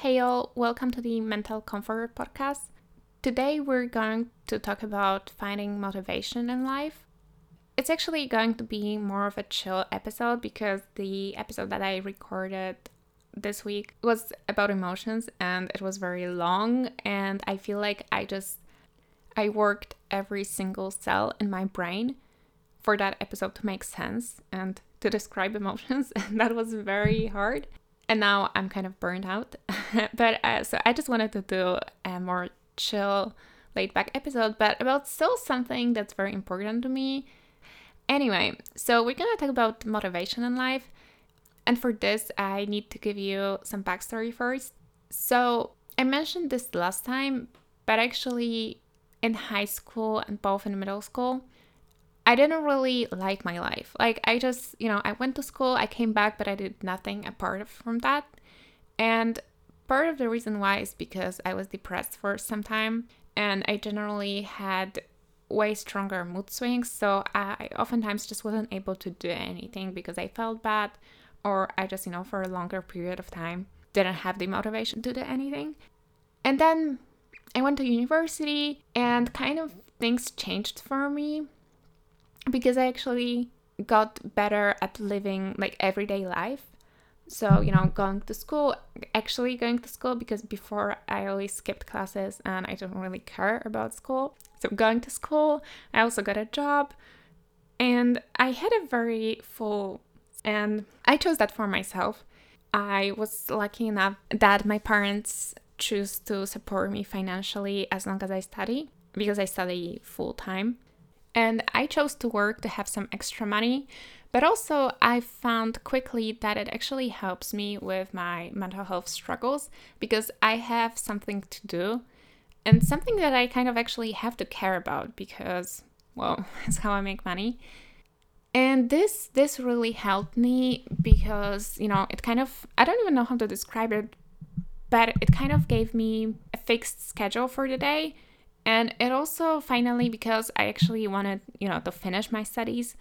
Hey all, welcome to the Mental Comfort podcast. Today we're going to talk about finding motivation in life. It's actually going to be more of a chill episode because the episode that I recorded this week was about emotions and it was very long and I feel like I just I worked every single cell in my brain for that episode to make sense and to describe emotions and that was very hard and now I'm kind of burned out. but uh, so I just wanted to do a more chill, laid back episode, but about still something that's very important to me. Anyway, so we're gonna talk about motivation in life. And for this, I need to give you some backstory first. So I mentioned this last time, but actually in high school and both in middle school, I didn't really like my life. Like I just, you know, I went to school, I came back, but I did nothing apart from that. And part of the reason why is because I was depressed for some time and I generally had way stronger mood swings. So I oftentimes just wasn't able to do anything because I felt bad or I just, you know, for a longer period of time didn't have the motivation to do anything. And then I went to university and kind of things changed for me because I actually got better at living like everyday life. So, you know, going to school, actually going to school, because before I always skipped classes and I don't really care about school. So, going to school, I also got a job and I had a very full, and I chose that for myself. I was lucky enough that my parents choose to support me financially as long as I study because I study full time. And I chose to work to have some extra money, but also I found quickly that it actually helps me with my mental health struggles because I have something to do and something that I kind of actually have to care about because, well, that's how I make money. And this this really helped me because, you know, it kind of I don't even know how to describe it, but it kind of gave me a fixed schedule for the day and it also finally because I actually wanted, you know, to finish my studies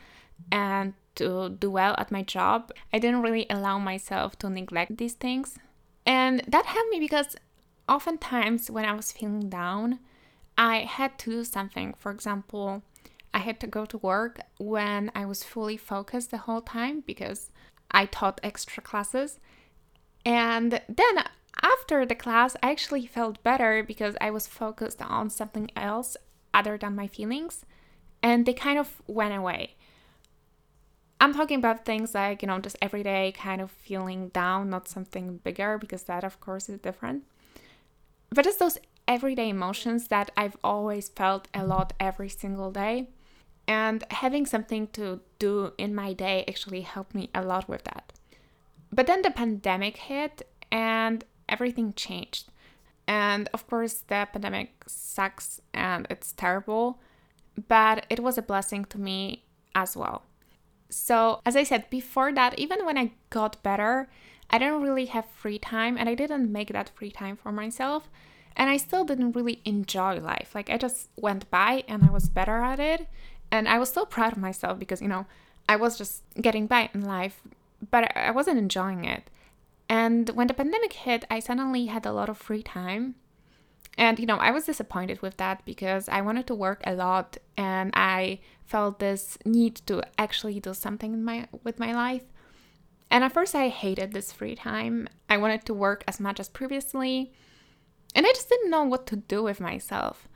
and to do well at my job, I didn't really allow myself to neglect these things. And that helped me because oftentimes when I was feeling down, I had to do something. For example, I had to go to work when I was fully focused the whole time because I taught extra classes. And then after the class, I actually felt better because I was focused on something else other than my feelings, and they kind of went away. I'm talking about things like, you know, just everyday kind of feeling down, not something bigger, because that, of course, is different. But it's those everyday emotions that I've always felt a lot every single day. And having something to do in my day actually helped me a lot with that. But then the pandemic hit, and everything changed. And of course, the pandemic sucks and it's terrible, but it was a blessing to me as well. So, as I said before that, even when I got better, I didn't really have free time and I didn't make that free time for myself. And I still didn't really enjoy life. Like, I just went by and I was better at it. And I was still proud of myself because, you know, I was just getting by in life, but I wasn't enjoying it. And when the pandemic hit, I suddenly had a lot of free time. And, you know, I was disappointed with that because I wanted to work a lot and I felt this need to actually do something in my, with my life. And at first, I hated this free time. I wanted to work as much as previously. And I just didn't know what to do with myself.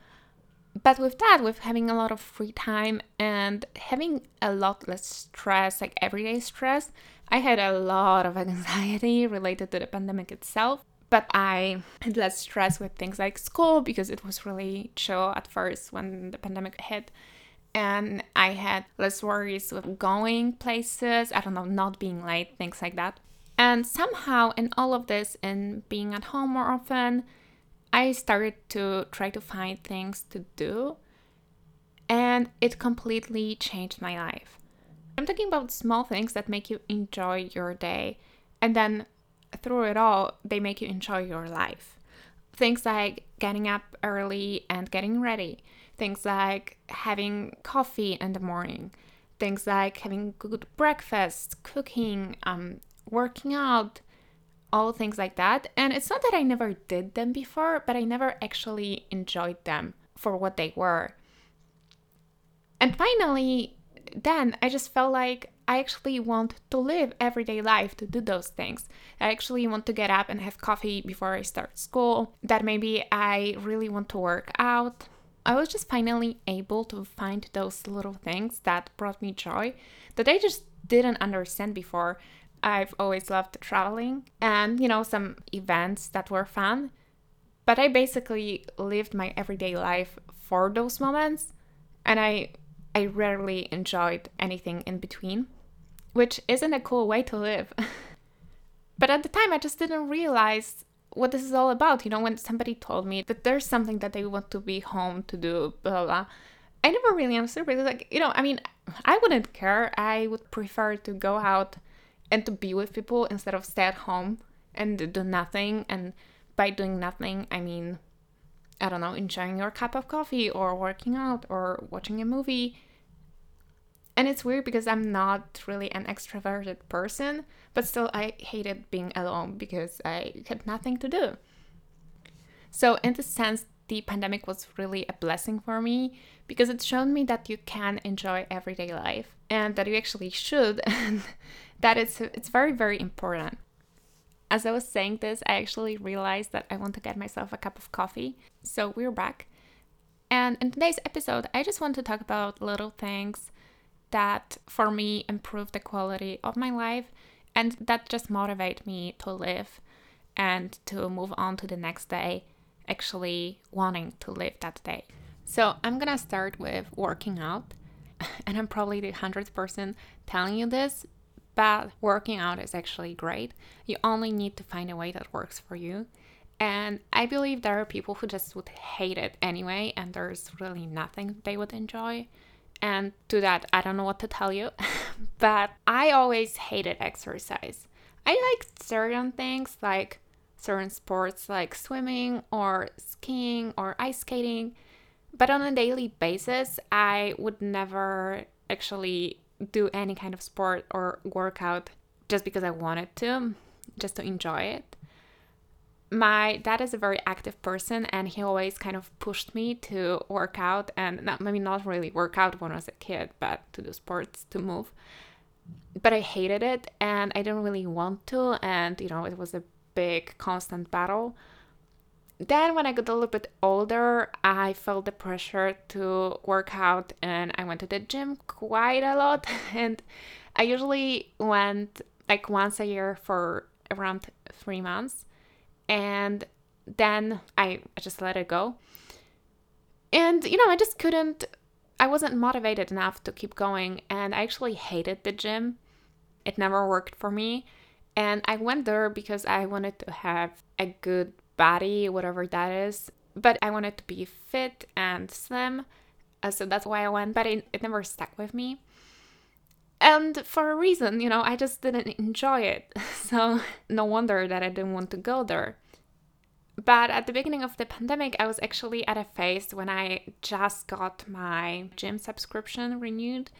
But with that, with having a lot of free time and having a lot less stress, like everyday stress, I had a lot of anxiety related to the pandemic itself, but I had less stress with things like school because it was really chill at first when the pandemic hit. And I had less worries with going places, I don't know, not being late, things like that. And somehow, in all of this and being at home more often, I started to try to find things to do. And it completely changed my life. I'm talking about small things that make you enjoy your day, and then through it all, they make you enjoy your life. Things like getting up early and getting ready, things like having coffee in the morning, things like having good breakfast, cooking, um, working out, all things like that. And it's not that I never did them before, but I never actually enjoyed them for what they were. And finally, then I just felt like I actually want to live everyday life to do those things. I actually want to get up and have coffee before I start school. That maybe I really want to work out. I was just finally able to find those little things that brought me joy that I just didn't understand before. I've always loved traveling and, you know, some events that were fun. But I basically lived my everyday life for those moments and I I rarely enjoyed anything in between, which isn't a cool way to live. but at the time I just didn't realize what this is all about. You know, when somebody told me that there's something that they want to be home to do, blah, blah, blah I never really understood. Really, like, you know, I mean, I wouldn't care. I would prefer to go out and to be with people instead of stay at home and do nothing. And by doing nothing, I mean, I don't know, enjoying your cup of coffee or working out or watching a movie. And it's weird because I'm not really an extroverted person, but still I hated being alone because I had nothing to do. So, in this sense, the pandemic was really a blessing for me because it showed me that you can enjoy everyday life and that you actually should and that it's it's very very important. As I was saying this, I actually realized that I want to get myself a cup of coffee. So we're back. And in today's episode, I just want to talk about little things that for me improve the quality of my life and that just motivate me to live and to move on to the next day actually wanting to live that day. So I'm gonna start with working out, and I'm probably the hundredth person telling you this, but working out is actually great. You only need to find a way that works for you. And I believe there are people who just would hate it anyway, and there's really nothing they would enjoy. And to that, I don't know what to tell you, but I always hated exercise. I like certain things like certain sports like swimming or skiing or ice skating. But on a daily basis, I would never actually do any kind of sport or workout just because I wanted to, just to enjoy it. My dad is a very active person and he always kind of pushed me to work out and not, maybe not really work out when I was a kid, but to do sports, to move. But I hated it and I didn't really want to, and you know, it was a big constant battle. Then, when I got a little bit older, I felt the pressure to work out and I went to the gym quite a lot. And I usually went like once a year for around three months. And then I, just let it go. And, you know, I just couldn't, I wasn't motivated enough to keep going. And I actually hated the gym. It never worked for me. And I went there because I wanted to have a good body, whatever that is. But I wanted to be fit and slim. Uh, so that's why I went, but it, it never stuck with me. And for a reason, you know, I just didn't enjoy it. So no wonder that I didn't want to go there. But at the beginning of the pandemic, I was actually at a phase when I just got my gym subscription renewed.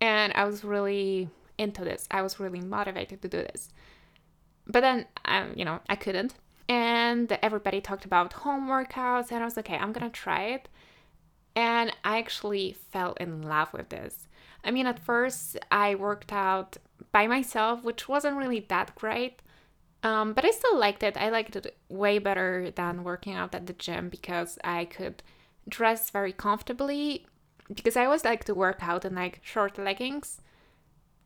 And I was really into this. I was really motivated to do this. But then, um, you know, I couldn't. And everybody talked about home workouts, and I was like, okay, I'm gonna try it. And I actually fell in love with this. I mean, at first, I worked out by myself, which wasn't really that great. Um, but I still liked it. I liked it way better than working out at the gym because I could dress very comfortably. Because I always like to work out in like short leggings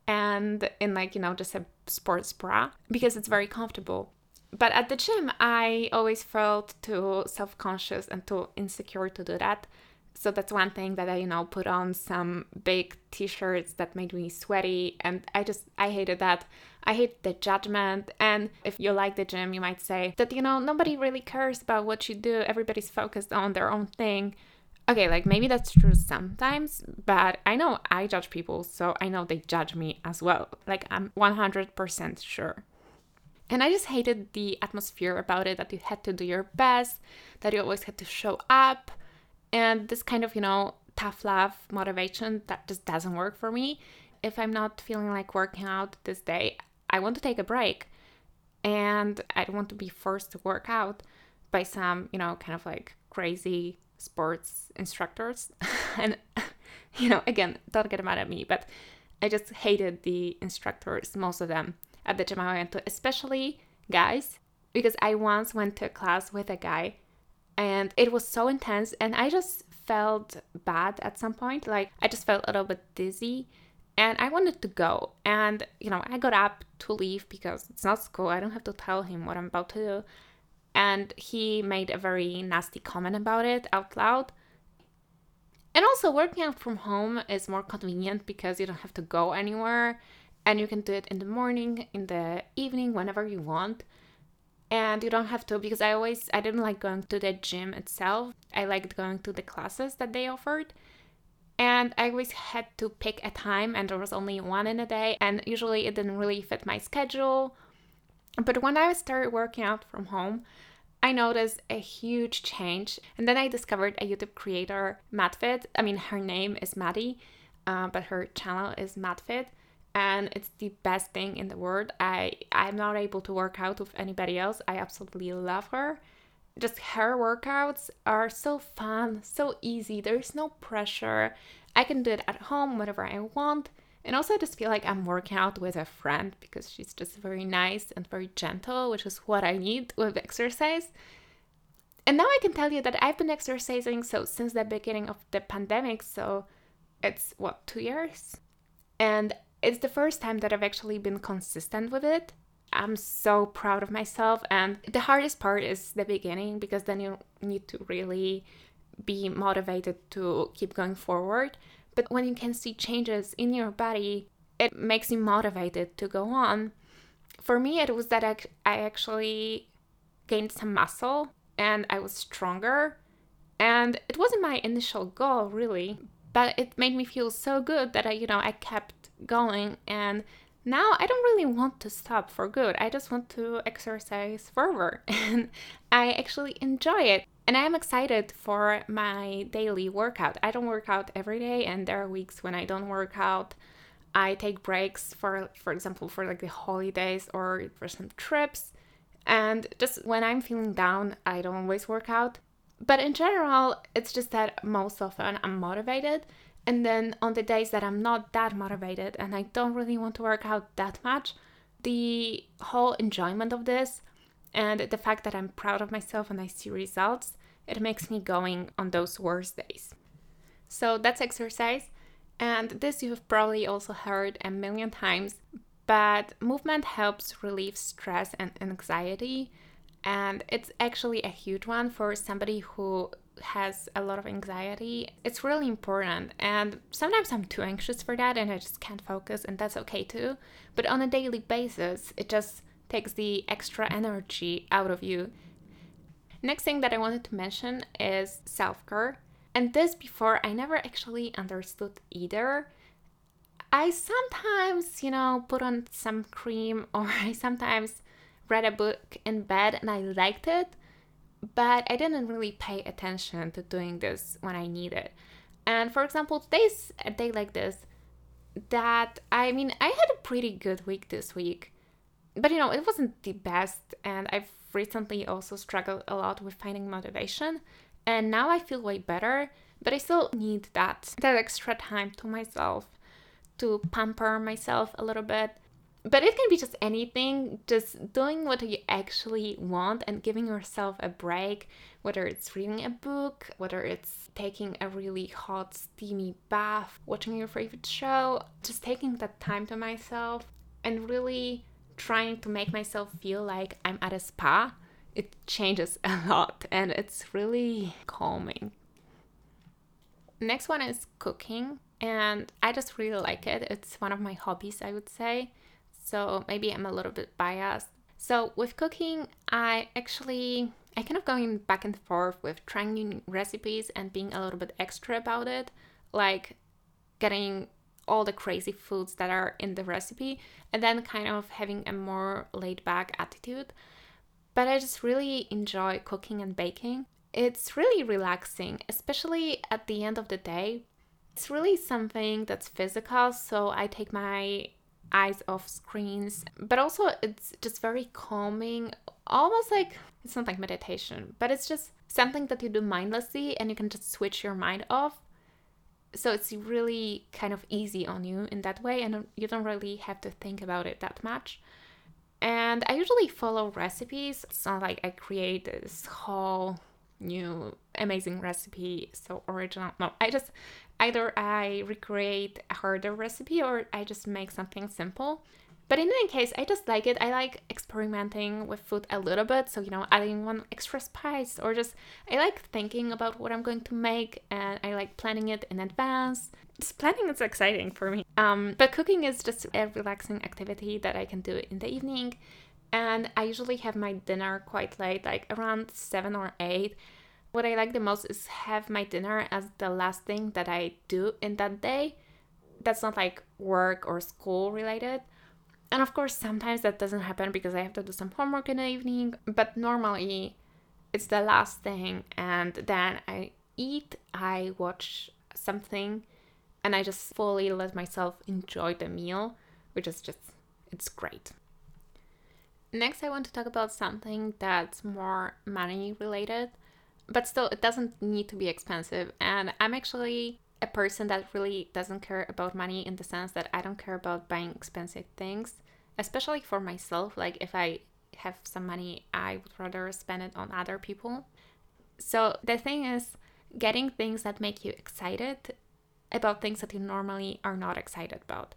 and in like, you know, just a sports bra because it's very comfortable. But at the gym, I always felt too self conscious and too insecure to do that. So that's one thing that I, you know, put on some big t shirts that made me sweaty. And I just, I hated that. I hate the judgment. And if you like the gym, you might say that, you know, nobody really cares about what you do. Everybody's focused on their own thing. Okay, like maybe that's true sometimes, but I know I judge people, so I know they judge me as well. Like I'm 100% sure. And I just hated the atmosphere about it that you had to do your best, that you always had to show up, and this kind of, you know, tough love motivation that just doesn't work for me. If I'm not feeling like working out this day, I want to take a break. and I don't want to be forced to work out by some, you know, kind of like crazy sports instructors. and, you know, again, don't get mad at me, but I just hated the instructors, most of them at the gym I went to, especially guys, because I once went to a class with a guy and it was so intense and I just felt bad at some point. Like I just felt a little bit dizzy and I wanted to go. And, you know, I got up to leave because it's not school. I don't have to tell him what I'm about to do. And he made a very nasty comment about it out loud. And also, working out from home is more convenient because you don't have to go anywhere and you can do it in the morning, in the evening, whenever you want. And you don't have to, because I always, I didn't like going to the gym itself. I liked going to the classes that they offered. And I always had to pick a time, and there was only one in a day, and usually it didn't really fit my schedule. But when I started working out from home, I noticed a huge change. And then I discovered a YouTube creator, MadFit. I mean, her name is Maddie, uh, but her channel is MadFit. And it's the best thing in the world. I, I'm not able to work out with anybody else. I absolutely love her just her workouts are so fun, so easy. There's no pressure. I can do it at home whenever I want. And also, I just feel like I'm working out with a friend because she's just very nice and very gentle, which is what I need with exercise. And now I can tell you that I've been exercising so since the beginning of the pandemic. So it's what, two years? And it's the first time that I've actually been consistent with it. I'm so proud of myself. And the hardest part is the beginning because then you need to really be motivated to keep going forward. But when you can see changes in your body, it makes you motivated to go on. For me, it was that I, actually gained some muscle and I was stronger. And it wasn't my initial goal, really, but it made me feel so good that I, you know, I kept going and now I don't really want to stop for good. I just want to exercise further and I actually enjoy it. And I am excited for my daily workout. I don't work out every day and there are weeks when I don't work out. I take breaks for for example for like the holidays or for some trips. And just when I'm feeling down, I don't always work out. But in general, it's just that most often I'm motivated and then on the days that I'm not that motivated and I don't really want to work out that much, the whole enjoyment of this and the fact that I'm proud of myself and I see results, it makes me going on those worst days. So that's exercise. And this you've probably also heard a million times, but movement helps relieve stress and anxiety. And it's actually a huge one for somebody who has a lot of anxiety, it's really important. And sometimes I'm too anxious for that and I just can't focus, and that's okay too. But on a daily basis, it just takes the extra energy out of you. Next thing that I wanted to mention is self care. And this before I never actually understood either. I sometimes, you know, put on some cream or I sometimes read a book in bed and I liked it but I didn't really pay attention to doing this when I need it. And for example, today's a day like this that I mean, I had a pretty good week this week, but you know, it wasn't the best, and I've recently also struggled a lot with finding motivation, and now I feel way better, but I still need that that extra time to myself to pamper myself a little bit but it can be just anything, just doing what you actually want and giving yourself a break, whether it's reading a book, whether it's taking a really hot, steamy bath, watching your favorite show, just taking that time to myself and really trying to make myself feel like I'm at a spa. It changes a lot and it's really calming. Next one is cooking, and I just really like it. It's one of my hobbies, I would say so maybe I'm a little bit biased. So with cooking, I actually I kind of going back and forth with trying new recipes and being a little bit extra about it, like getting all the crazy foods that are in the recipe and then kind of having a more laid back attitude. But I just really enjoy cooking and baking. It's really relaxing, especially at the end of the day. It's really something that's physical, so I take my eyes off screens, but also it's just very calming, almost like it's not like meditation, but it's just something that you do mindlessly and you can just switch your mind off. So it's really kind of easy on you in that way, and you don't really have to think about it that much. And I usually follow recipes. It's not like I create this whole new amazing recipe, so original. No, I just either I recreate a harder recipe or I just make something simple. But in any case, I just like it. I like experimenting with food a little bit. So, you know, adding one extra spice or just, I like thinking about what I'm going to make and I like planning it in advance. Just planning is exciting for me. Um, but cooking is just a relaxing activity that I can do in the evening. And I usually have my dinner quite late, like around seven or eight. What I like the most is have my dinner as the last thing that I do in that day. That's not like work or school related. And of course, sometimes that doesn't happen because I have to do some homework in the evening, but normally it's the last thing. And then I eat, I watch something, and I just fully let myself enjoy the meal, which is just, it's great. Next, I want to talk about something that's more money related but still it doesn't need to be expensive. And i'm actually a person that really doesn't care about money in the sense that i don't care about buying expensive things especially for myself. Like if i have some money i would rather spend it on other people. So the thing is getting things that make you excited about things that you normally are not excited about.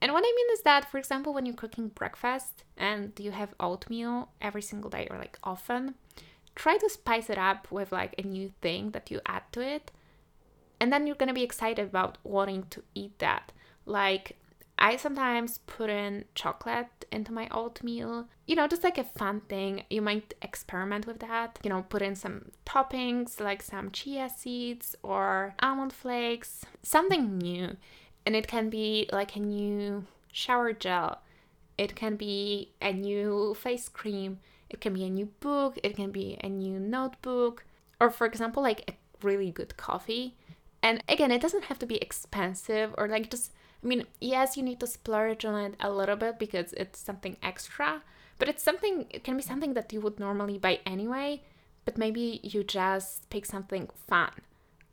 And what I mean is that, for example, when you're cooking breakfast and you have oatmeal every single day or like often, try to spice it up with like a new thing that you add to it. And then you're going to be excited about wanting to eat that. Like, I sometimes put in chocolate into my oatmeal. You know, just like a fun thing. You might experiment with that. You know, put in some toppings like some chia seeds or almond flakes, something new. And it can be like a new shower gel, it can be a new face cream, it can be a new book, it can be a new notebook, or for example, like a really good coffee. And again, it doesn't have to be expensive or like just, I mean, yes, you need to splurge on it a little bit because it's something extra, but it's something, it can be something that you would normally buy anyway, but maybe you just pick something fun,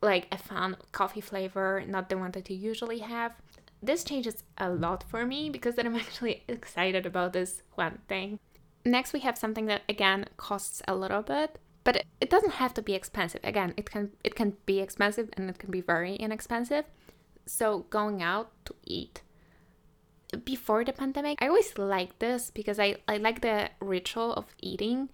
like a fun coffee flavor, not the one that you usually have. This changes a lot for me because then I'm actually excited about this one thing. Next, we have something that again costs a little bit, but it, doesn't have to be expensive. Again, it can it can be expensive and it can be very inexpensive. So going out to eat before the pandemic, I always liked this because I, I like the ritual of eating.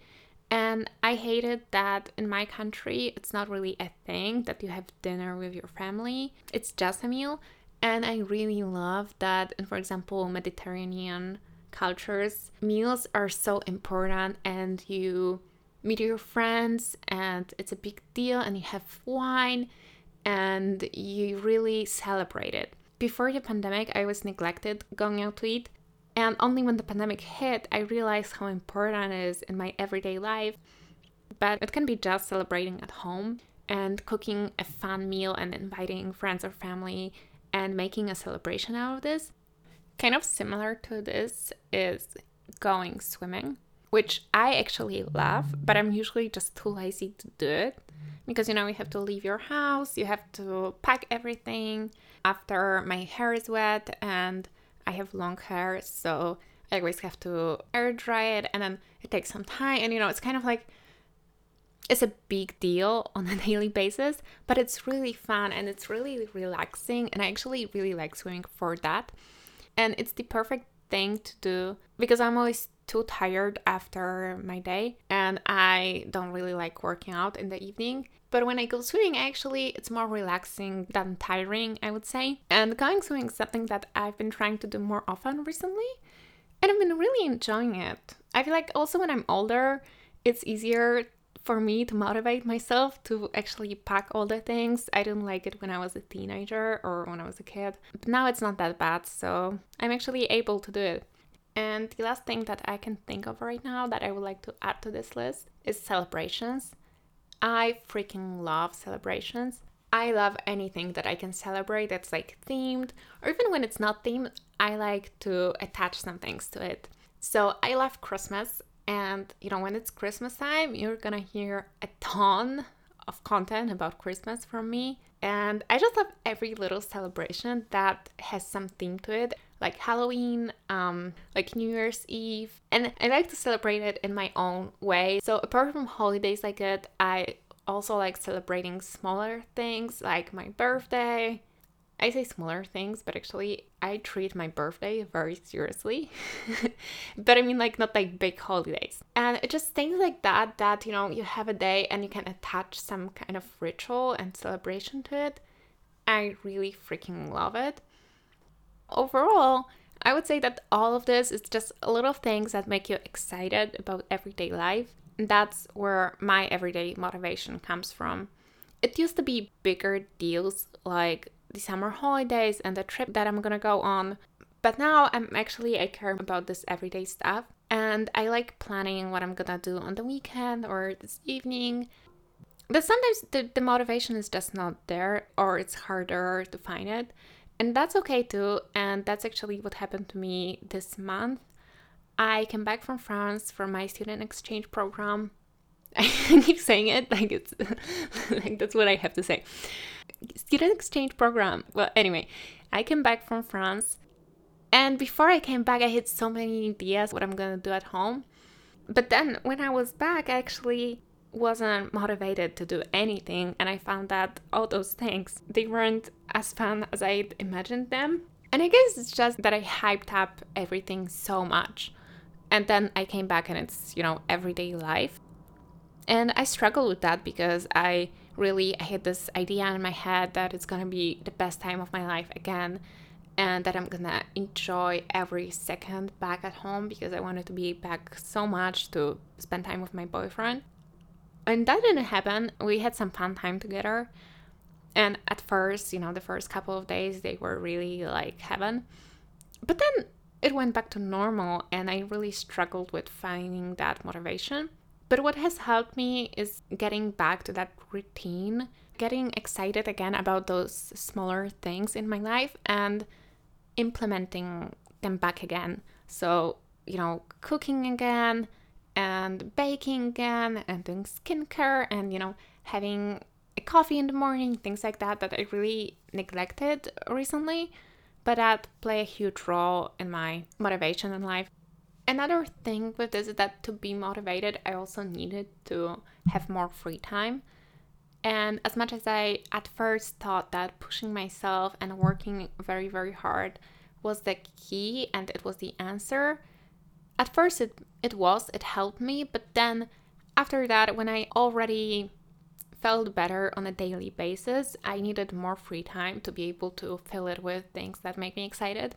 And I hated that in my country, it's not really a thing that you have dinner with your family, it's just a meal. And I really love that, and for example, Mediterranean cultures, meals are so important and you meet your friends and it's a big deal and you have wine and you really celebrate it. Before the pandemic, I was neglected going out to eat. And only when the pandemic hit, I realized how important it is in my everyday life. But it can be just celebrating at home and cooking a fun meal and inviting friends or family and making a celebration out of this. Kind of similar to this is going swimming, which I actually love, but I'm usually just too lazy to do it because you know you have to leave your house, you have to pack everything after my hair is wet and I have long hair, so I always have to air dry it and then it takes some time and you know it's kind of like it's a big deal on a daily basis, but it's really fun and it's really relaxing and I actually really like swimming for that. And it's the perfect thing to do because I'm always too tired after my day and I don't really like working out in the evening. But when I go swimming, actually, it's more relaxing than tiring, I would say. And going swimming is something that I've been trying to do more often recently. And I've been really enjoying it. I feel like also when I'm older, it's easier for me to motivate myself to actually pack all the things. I didn't like it when I was a teenager or when I was a kid, but now it's not that bad, so I'm actually able to do it. And the last thing that I can think of right now that I would like to add to this list is celebrations. I freaking love celebrations. I love anything that I can celebrate that's like themed, or even when it's not themed, I like to attach some things to it. So I love Christmas, and you know, when it's Christmas time, you're gonna hear a ton of content about Christmas from me. And I just love every little celebration that has some theme to it, like Halloween, um, like New Year's Eve. And I like to celebrate it in my own way. So apart from holidays like it, I also like celebrating smaller things like my birthday. I say smaller things, but actually I treat my birthday very seriously. but I mean like not like big holidays. And just things like that that you know you have a day and you can attach some kind of ritual and celebration to it. I really freaking love it. Overall, I would say that all of this is just little things that make you excited about everyday life that's where my everyday motivation comes from. It used to be bigger deals like the summer holidays and the trip that I'm gonna go on, but now I'm actually I care about this everyday stuff and I like planning what I'm gonna do on the weekend or this evening. But sometimes the, the motivation is just not there or it's harder to find it. And that's okay too. And that's actually what happened to me this month. I came back from France for my student exchange program. I keep saying it like it's like that's what I have to say. Student exchange program. Well, anyway, I came back from France, and before I came back, I had so many ideas what I'm gonna do at home. But then when I was back, I actually wasn't motivated to do anything, and I found that all those things they weren't as fun as I imagined them. And I guess it's just that I hyped up everything so much and then I came back and it's, you know, everyday life. And I struggle with that because I really I had this idea in my head that it's gonna be the best time of my life again and that I'm gonna enjoy every second back at home because I wanted to be back so much to spend time with my boyfriend. And that didn't happen. We had some fun time together. And at first, you know, the first couple of days they were really like heaven. But then it went back to normal and I really struggled with finding that motivation. But what has helped me is getting back to that routine, getting excited again about those smaller things in my life and implementing them back again. So, you know, cooking again and baking again and doing skincare and, you know, having a coffee in the morning, things like that, that I really neglected recently but that play a huge role in my motivation in life. Another thing with this is that to be motivated, I also needed to have more free time. And as much as I at first thought that pushing myself and working very, very hard was the key and it was the answer, at first it, it was, it helped me. But then after that, when I already felt better on a daily basis, I needed more free time to be able to fill it with things that make me excited.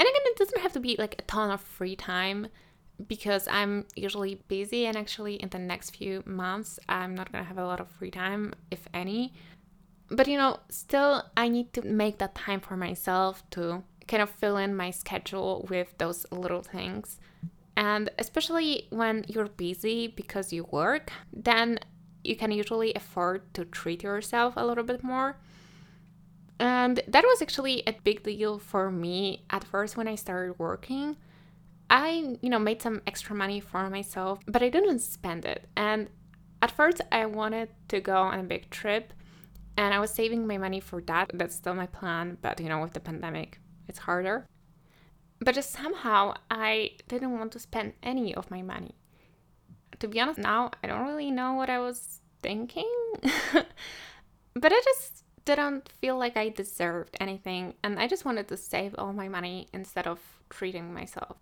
And again, it doesn't have to be like a ton of free time because I'm usually busy, and actually, in the next few months, I'm not gonna have a lot of free time, if any. But you know, still, I need to make that time for myself to kind of fill in my schedule with those little things. And especially when you're busy because you work, then you can usually afford to treat yourself a little bit more. Um, and that was actually a big deal for me at first when I started working. I, you know, made some extra money for myself, but I didn't spend it. And at first I wanted to go on a big trip and I was saving my money for that. That's still my plan, but you know, with the pandemic, it's harder. But just somehow I didn't want to spend any of my money to be honest, now I don't really know what I was thinking. but I just didn't feel like I deserved anything, and I just wanted to save all my money instead of treating myself.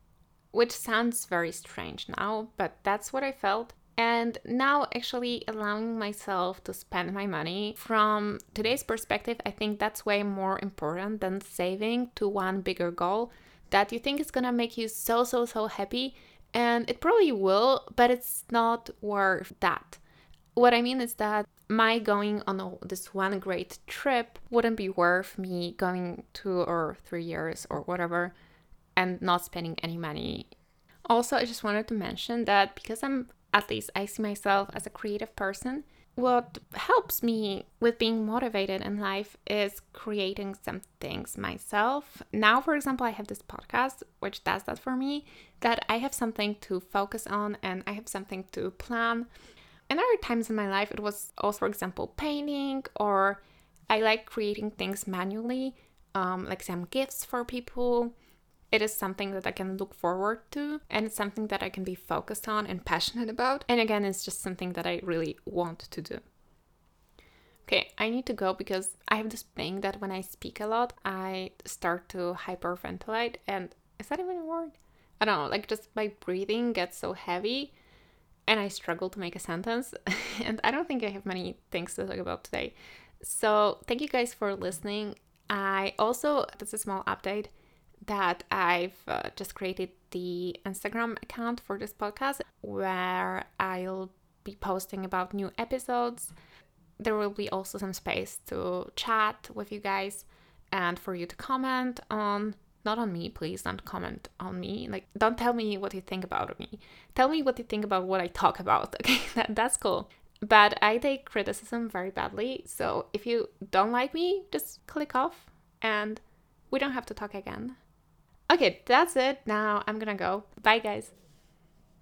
Which sounds very strange now, but that's what I felt. And now, actually, allowing myself to spend my money from today's perspective, I think that's way more important than saving to one bigger goal that you think is gonna make you so, so, so happy and it probably will, but it's not worth that. What I mean is that my going on a, this one great trip wouldn't be worth me going two or three years or whatever and not spending any money. Also, I just wanted to mention that because I'm At least I see myself as a creative person. What helps me with being motivated in life is creating some things myself. Now, for example, I have this podcast, which does that for me, that I have something to focus on and I have something to plan. And other times in my life, it was also, for example, painting or I like creating things manually, um, like some gifts for people. It is something that I can look forward to, and it's something that I can be focused on and passionate about. And again, it's just something that I really want to do. Okay, I need to go because I have this thing that when I speak a lot, I start to hyperventilate. And is that even a word? I don't know, like just my breathing gets so heavy and I struggle to make a sentence. and I don't think I have many things to talk about today. So, thank you guys for listening. I also, that's a small update that I've uh, just created the Instagram account for this podcast where I'll be posting about new episodes. There will be also some space to chat with you guys and for you to comment on not on me please don't comment on me like don't tell me what you think about me tell me what you think about what i talk about okay that, that's cool but I take criticism very badly. So if you don't like me, just click off and we don't have to talk again. Okay, that's it. Now I'm gonna go. Bye, guys.